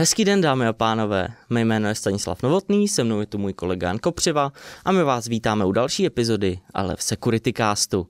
Hezký den, dámy a pánové. Mé jméno je Stanislav Novotný, se mnou je tu můj kolega Jan Kopřiva a my vás vítáme u další epizody, ale v Security Castu.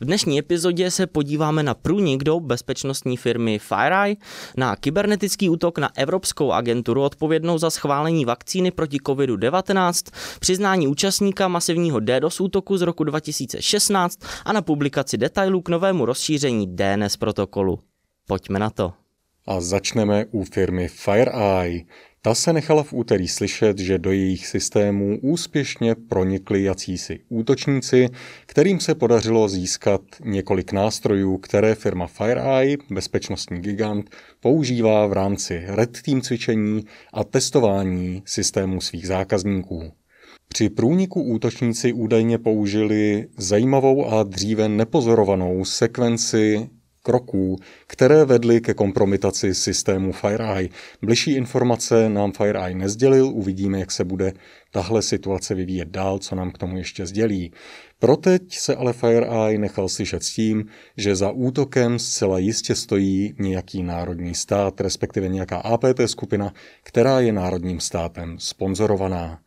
V dnešní epizodě se podíváme na průnik do bezpečnostní firmy FireEye, na kybernetický útok na Evropskou agenturu odpovědnou za schválení vakcíny proti COVID-19, přiznání účastníka masivního DDoS útoku z roku 2016 a na publikaci detailů k novému rozšíření DNS protokolu. Pojďme na to. A začneme u firmy FireEye. Ta se nechala v úterý slyšet, že do jejich systémů úspěšně pronikli jacísi útočníci, kterým se podařilo získat několik nástrojů, které firma FireEye, bezpečnostní gigant, používá v rámci Red Team cvičení a testování systémů svých zákazníků. Při průniku útočníci údajně použili zajímavou a dříve nepozorovanou sekvenci kroků, které vedly ke kompromitaci systému FireEye. Bližší informace nám FireEye nezdělil, uvidíme, jak se bude tahle situace vyvíjet dál, co nám k tomu ještě sdělí. Proteď se ale FireEye nechal slyšet s tím, že za útokem zcela jistě stojí nějaký národní stát, respektive nějaká APT skupina, která je národním státem sponzorovaná.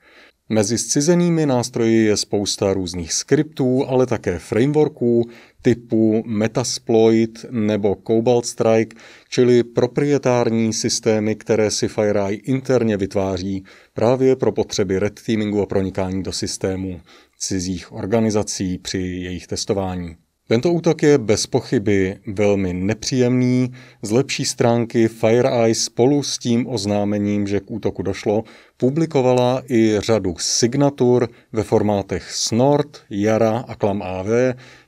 Mezi zcizenými nástroji je spousta různých skriptů, ale také frameworků typu Metasploit nebo Cobalt Strike, čili proprietární systémy, které si FireEye interně vytváří právě pro potřeby red teamingu a pronikání do systému cizích organizací při jejich testování. Tento útok je bez pochyby velmi nepříjemný. Z lepší stránky FireEye spolu s tím oznámením, že k útoku došlo, publikovala i řadu signatur ve formátech Snort, Yara a Clam AV,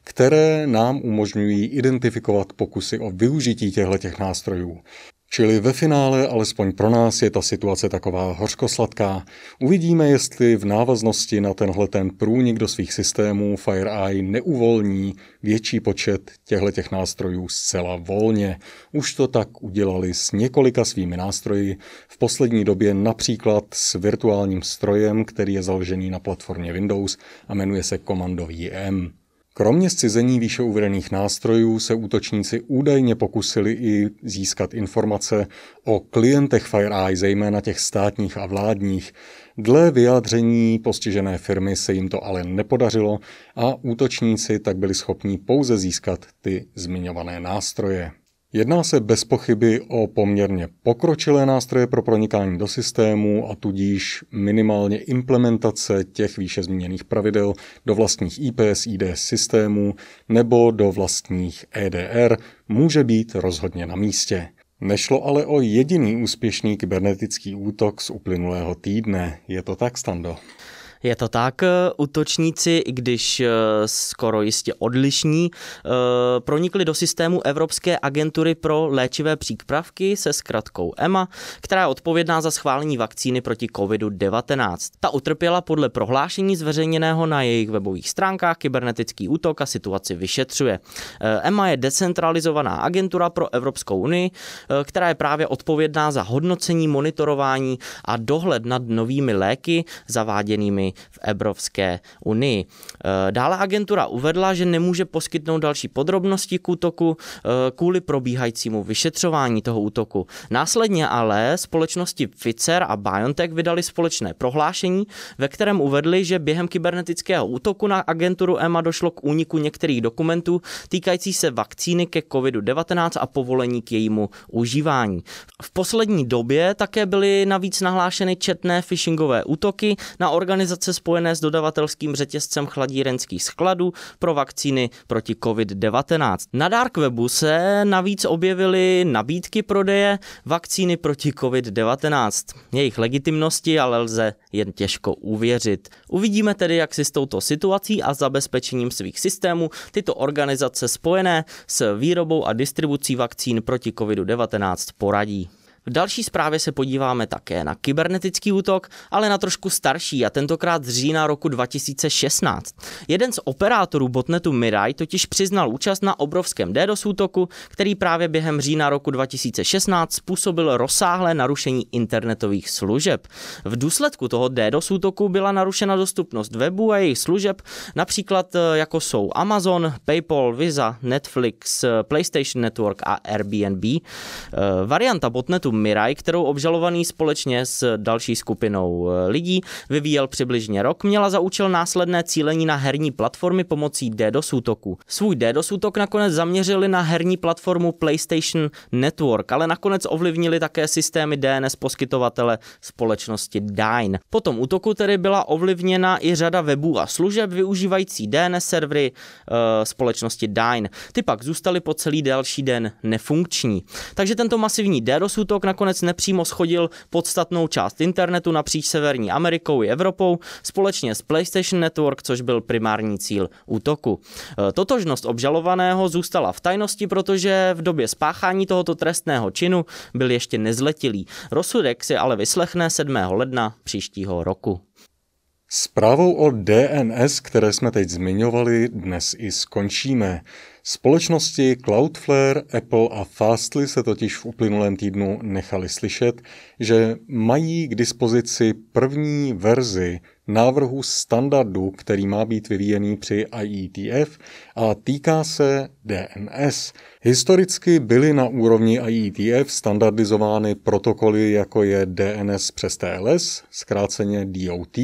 které nám umožňují identifikovat pokusy o využití těchto nástrojů. Čili ve finále, alespoň pro nás, je ta situace taková hořkosladká. Uvidíme, jestli v návaznosti na tenhle ten průnik do svých systémů FireEye neuvolní větší počet těchto nástrojů zcela volně. Už to tak udělali s několika svými nástroji, v poslední době například s virtuálním strojem, který je založený na platformě Windows a jmenuje se Commando IM. Kromě zcizení výše uvedených nástrojů se útočníci údajně pokusili i získat informace o klientech FireEye, zejména těch státních a vládních. Dle vyjádření postižené firmy se jim to ale nepodařilo a útočníci tak byli schopni pouze získat ty zmiňované nástroje. Jedná se bez pochyby o poměrně pokročilé nástroje pro pronikání do systému a tudíž minimálně implementace těch výše zmíněných pravidel do vlastních IPS IDS systémů nebo do vlastních EDR může být rozhodně na místě. Nešlo ale o jediný úspěšný kybernetický útok z uplynulého týdne. Je to tak, Stando? Je to tak, eh, útočníci, i když eh, skoro jistě odlišní, eh, pronikli do systému Evropské agentury pro léčivé přípravky se zkratkou EMA, která je odpovědná za schválení vakcíny proti COVID-19. Ta utrpěla podle prohlášení zveřejněného na jejich webových stránkách kybernetický útok a situaci vyšetřuje. EMA je decentralizovaná agentura pro Evropskou unii, která je právě odpovědná za hodnocení, monitorování a dohled nad novými léky zaváděnými v Evropské unii. Eh, dále agentura uvedla, že nemůže poskytnout další podrobnosti k útoku eh, kvůli probíhajícímu vyšetřování toho útoku. Následně ale společnosti Pfizer a BioNTech vydali společné prohlášení, ve kterém uvedli, že během kybernetického útoku na agenturu EMA došlo k úniku některých dokumentů týkající se vakcíny ke COVID-19 a povolení k jejímu užívání. V poslední době také byly navíc nahlášeny četné phishingové útoky na organizace organizace spojené s dodavatelským řetězcem chladírenských skladů pro vakcíny proti COVID-19. Na Dark Webu se navíc objevily nabídky prodeje vakcíny proti COVID-19. Jejich legitimnosti ale lze jen těžko uvěřit. Uvidíme tedy, jak si s touto situací a zabezpečením svých systémů tyto organizace spojené s výrobou a distribucí vakcín proti COVID-19 poradí. V další zprávě se podíváme také na kybernetický útok, ale na trošku starší a tentokrát z října roku 2016. Jeden z operátorů botnetu Mirai totiž přiznal účast na obrovském DDoS útoku, který právě během října roku 2016 způsobil rozsáhlé narušení internetových služeb. V důsledku toho DDoS útoku byla narušena dostupnost webu a jejich služeb, například eh, jako jsou Amazon, PayPal, Visa, Netflix, eh, PlayStation Network a Airbnb. Eh, varianta botnetu Mirai, kterou obžalovaný společně s další skupinou eh, lidí vyvíjel přibližně rok, měla za účel následné cílení na herní platformy pomocí DDoS útoku. Svůj DDoS útok nakonec zaměřili na herní platformu PlayStation Network, ale nakonec ovlivnili také systémy DNS poskytovatele společnosti Dyn. Po tom útoku tedy byla ovlivněna i řada webů a služeb využívající DNS servery e, společnosti Dyn. Ty pak zůstaly po celý další den nefunkční. Takže tento masivní DDoS útok nakonec nepřímo schodil podstatnou část internetu napříč Severní Amerikou i Evropou společně s PlayStation Network, což byl primární cíl útoku. E, totožnost obžalovaného zůstala v tajnosti, protože v době spáchání tohoto trestného činu byl ještě nezletilý. Rozsudek si ale vyslechne 7. ledna příštího roku. Zprávou o DNS, které jsme teď zmiňovali, dnes i skončíme. Společnosti Cloudflare, Apple a Fastly se totiž v uplynulém týdnu nechali slyšet, že mají k dispozici první verzi návrhu standardu, který má být vyvíjený při IETF a týká se DNS. Historicky byly na úrovni IETF standardizovány protokoly jako je DNS přes TLS, zkráceně DOT,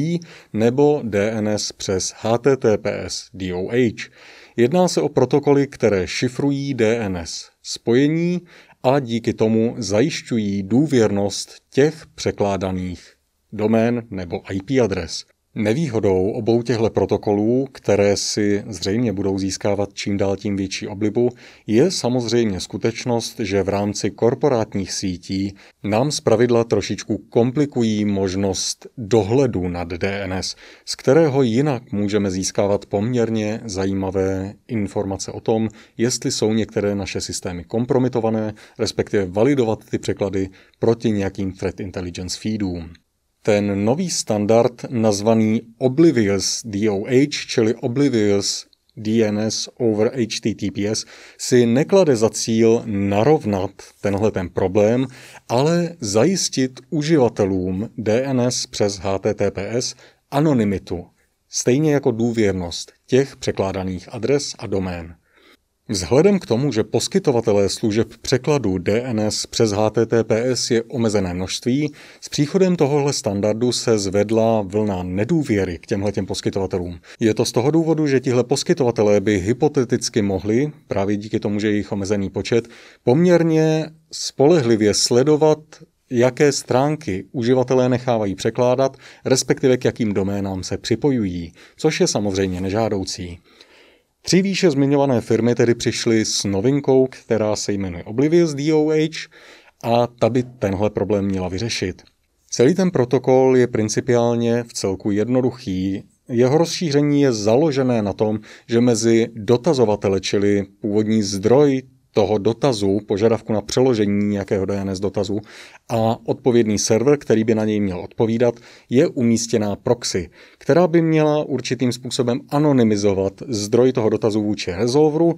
nebo DNS přes HTTPS, DOH. Jedná se o protokoly, které šifrují DNS spojení a díky tomu zajišťují důvěrnost těch překládaných domén nebo IP adres. Nevýhodou obou těchto protokolů, které si zřejmě budou získávat čím dál tím větší oblibu, je samozřejmě skutečnost, že v rámci korporátních sítí nám zpravidla trošičku komplikují možnost dohledu nad DNS, z kterého jinak můžeme získávat poměrně zajímavé informace o tom, jestli jsou některé naše systémy kompromitované, respektive validovat ty překlady proti nějakým threat intelligence feedům. Ten nový standard nazvaný Oblivious DOH, čili Oblivious DNS over HTTPS, si neklade za cíl narovnat tenhle ten problém, ale zajistit uživatelům DNS přes HTTPS anonymitu, stejně jako důvěrnost těch překládaných adres a domén. Vzhledem k tomu, že poskytovatelé služeb překladu DNS přes HTTPS je omezené množství, s příchodem tohohle standardu se zvedla vlna nedůvěry k těmhle poskytovatelům. Je to z toho důvodu, že tihle poskytovatelé by hypoteticky mohli, právě díky tomu, že je jich omezený počet, poměrně spolehlivě sledovat jaké stránky uživatelé nechávají překládat, respektive k jakým doménám se připojují, což je samozřejmě nežádoucí. Tři výše zmiňované firmy tedy přišly s novinkou, která se jmenuje Oblivious DOH a ta by tenhle problém měla vyřešit. Celý ten protokol je principiálně v celku jednoduchý. Jeho rozšíření je založené na tom, že mezi dotazovatele, čili původní zdroj toho dotazu, požadavku na přeložení nějakého DNS dotazu a odpovědný server, který by na něj měl odpovídat, je umístěná proxy, která by měla určitým způsobem anonymizovat zdroj toho dotazu vůči resolveru,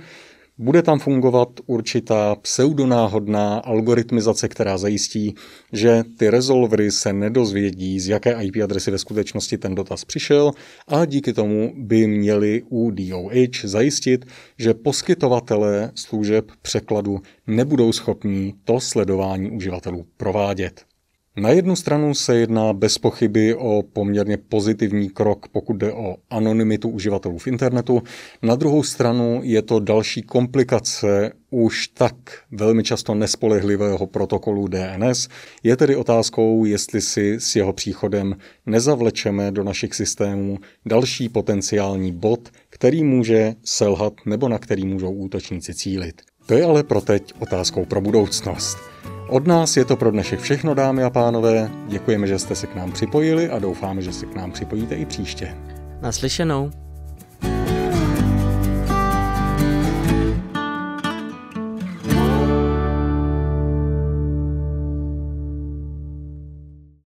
bude tam fungovat určitá pseudonáhodná algoritmizace, která zajistí, že ty rezolvery se nedozvědí, z jaké IP adresy ve skutečnosti ten dotaz přišel a díky tomu by měli u DOH zajistit, že poskytovatelé služeb překladu nebudou schopní to sledování uživatelů provádět. Na jednu stranu se jedná bez pochyby o poměrně pozitivní krok, pokud jde o anonymitu uživatelů v internetu. Na druhou stranu je to další komplikace už tak velmi často nespolehlivého protokolu DNS. Je tedy otázkou, jestli si s jeho příchodem nezavlečeme do našich systémů další potenciální bod, který může selhat nebo na který můžou útočníci cílit. To je ale pro teď otázkou pro budoucnost. Od nás je to pro dnešek všechno, dámy a pánové. Děkujeme, že jste se k nám připojili a doufáme, že se k nám připojíte i příště. Naslyšenou.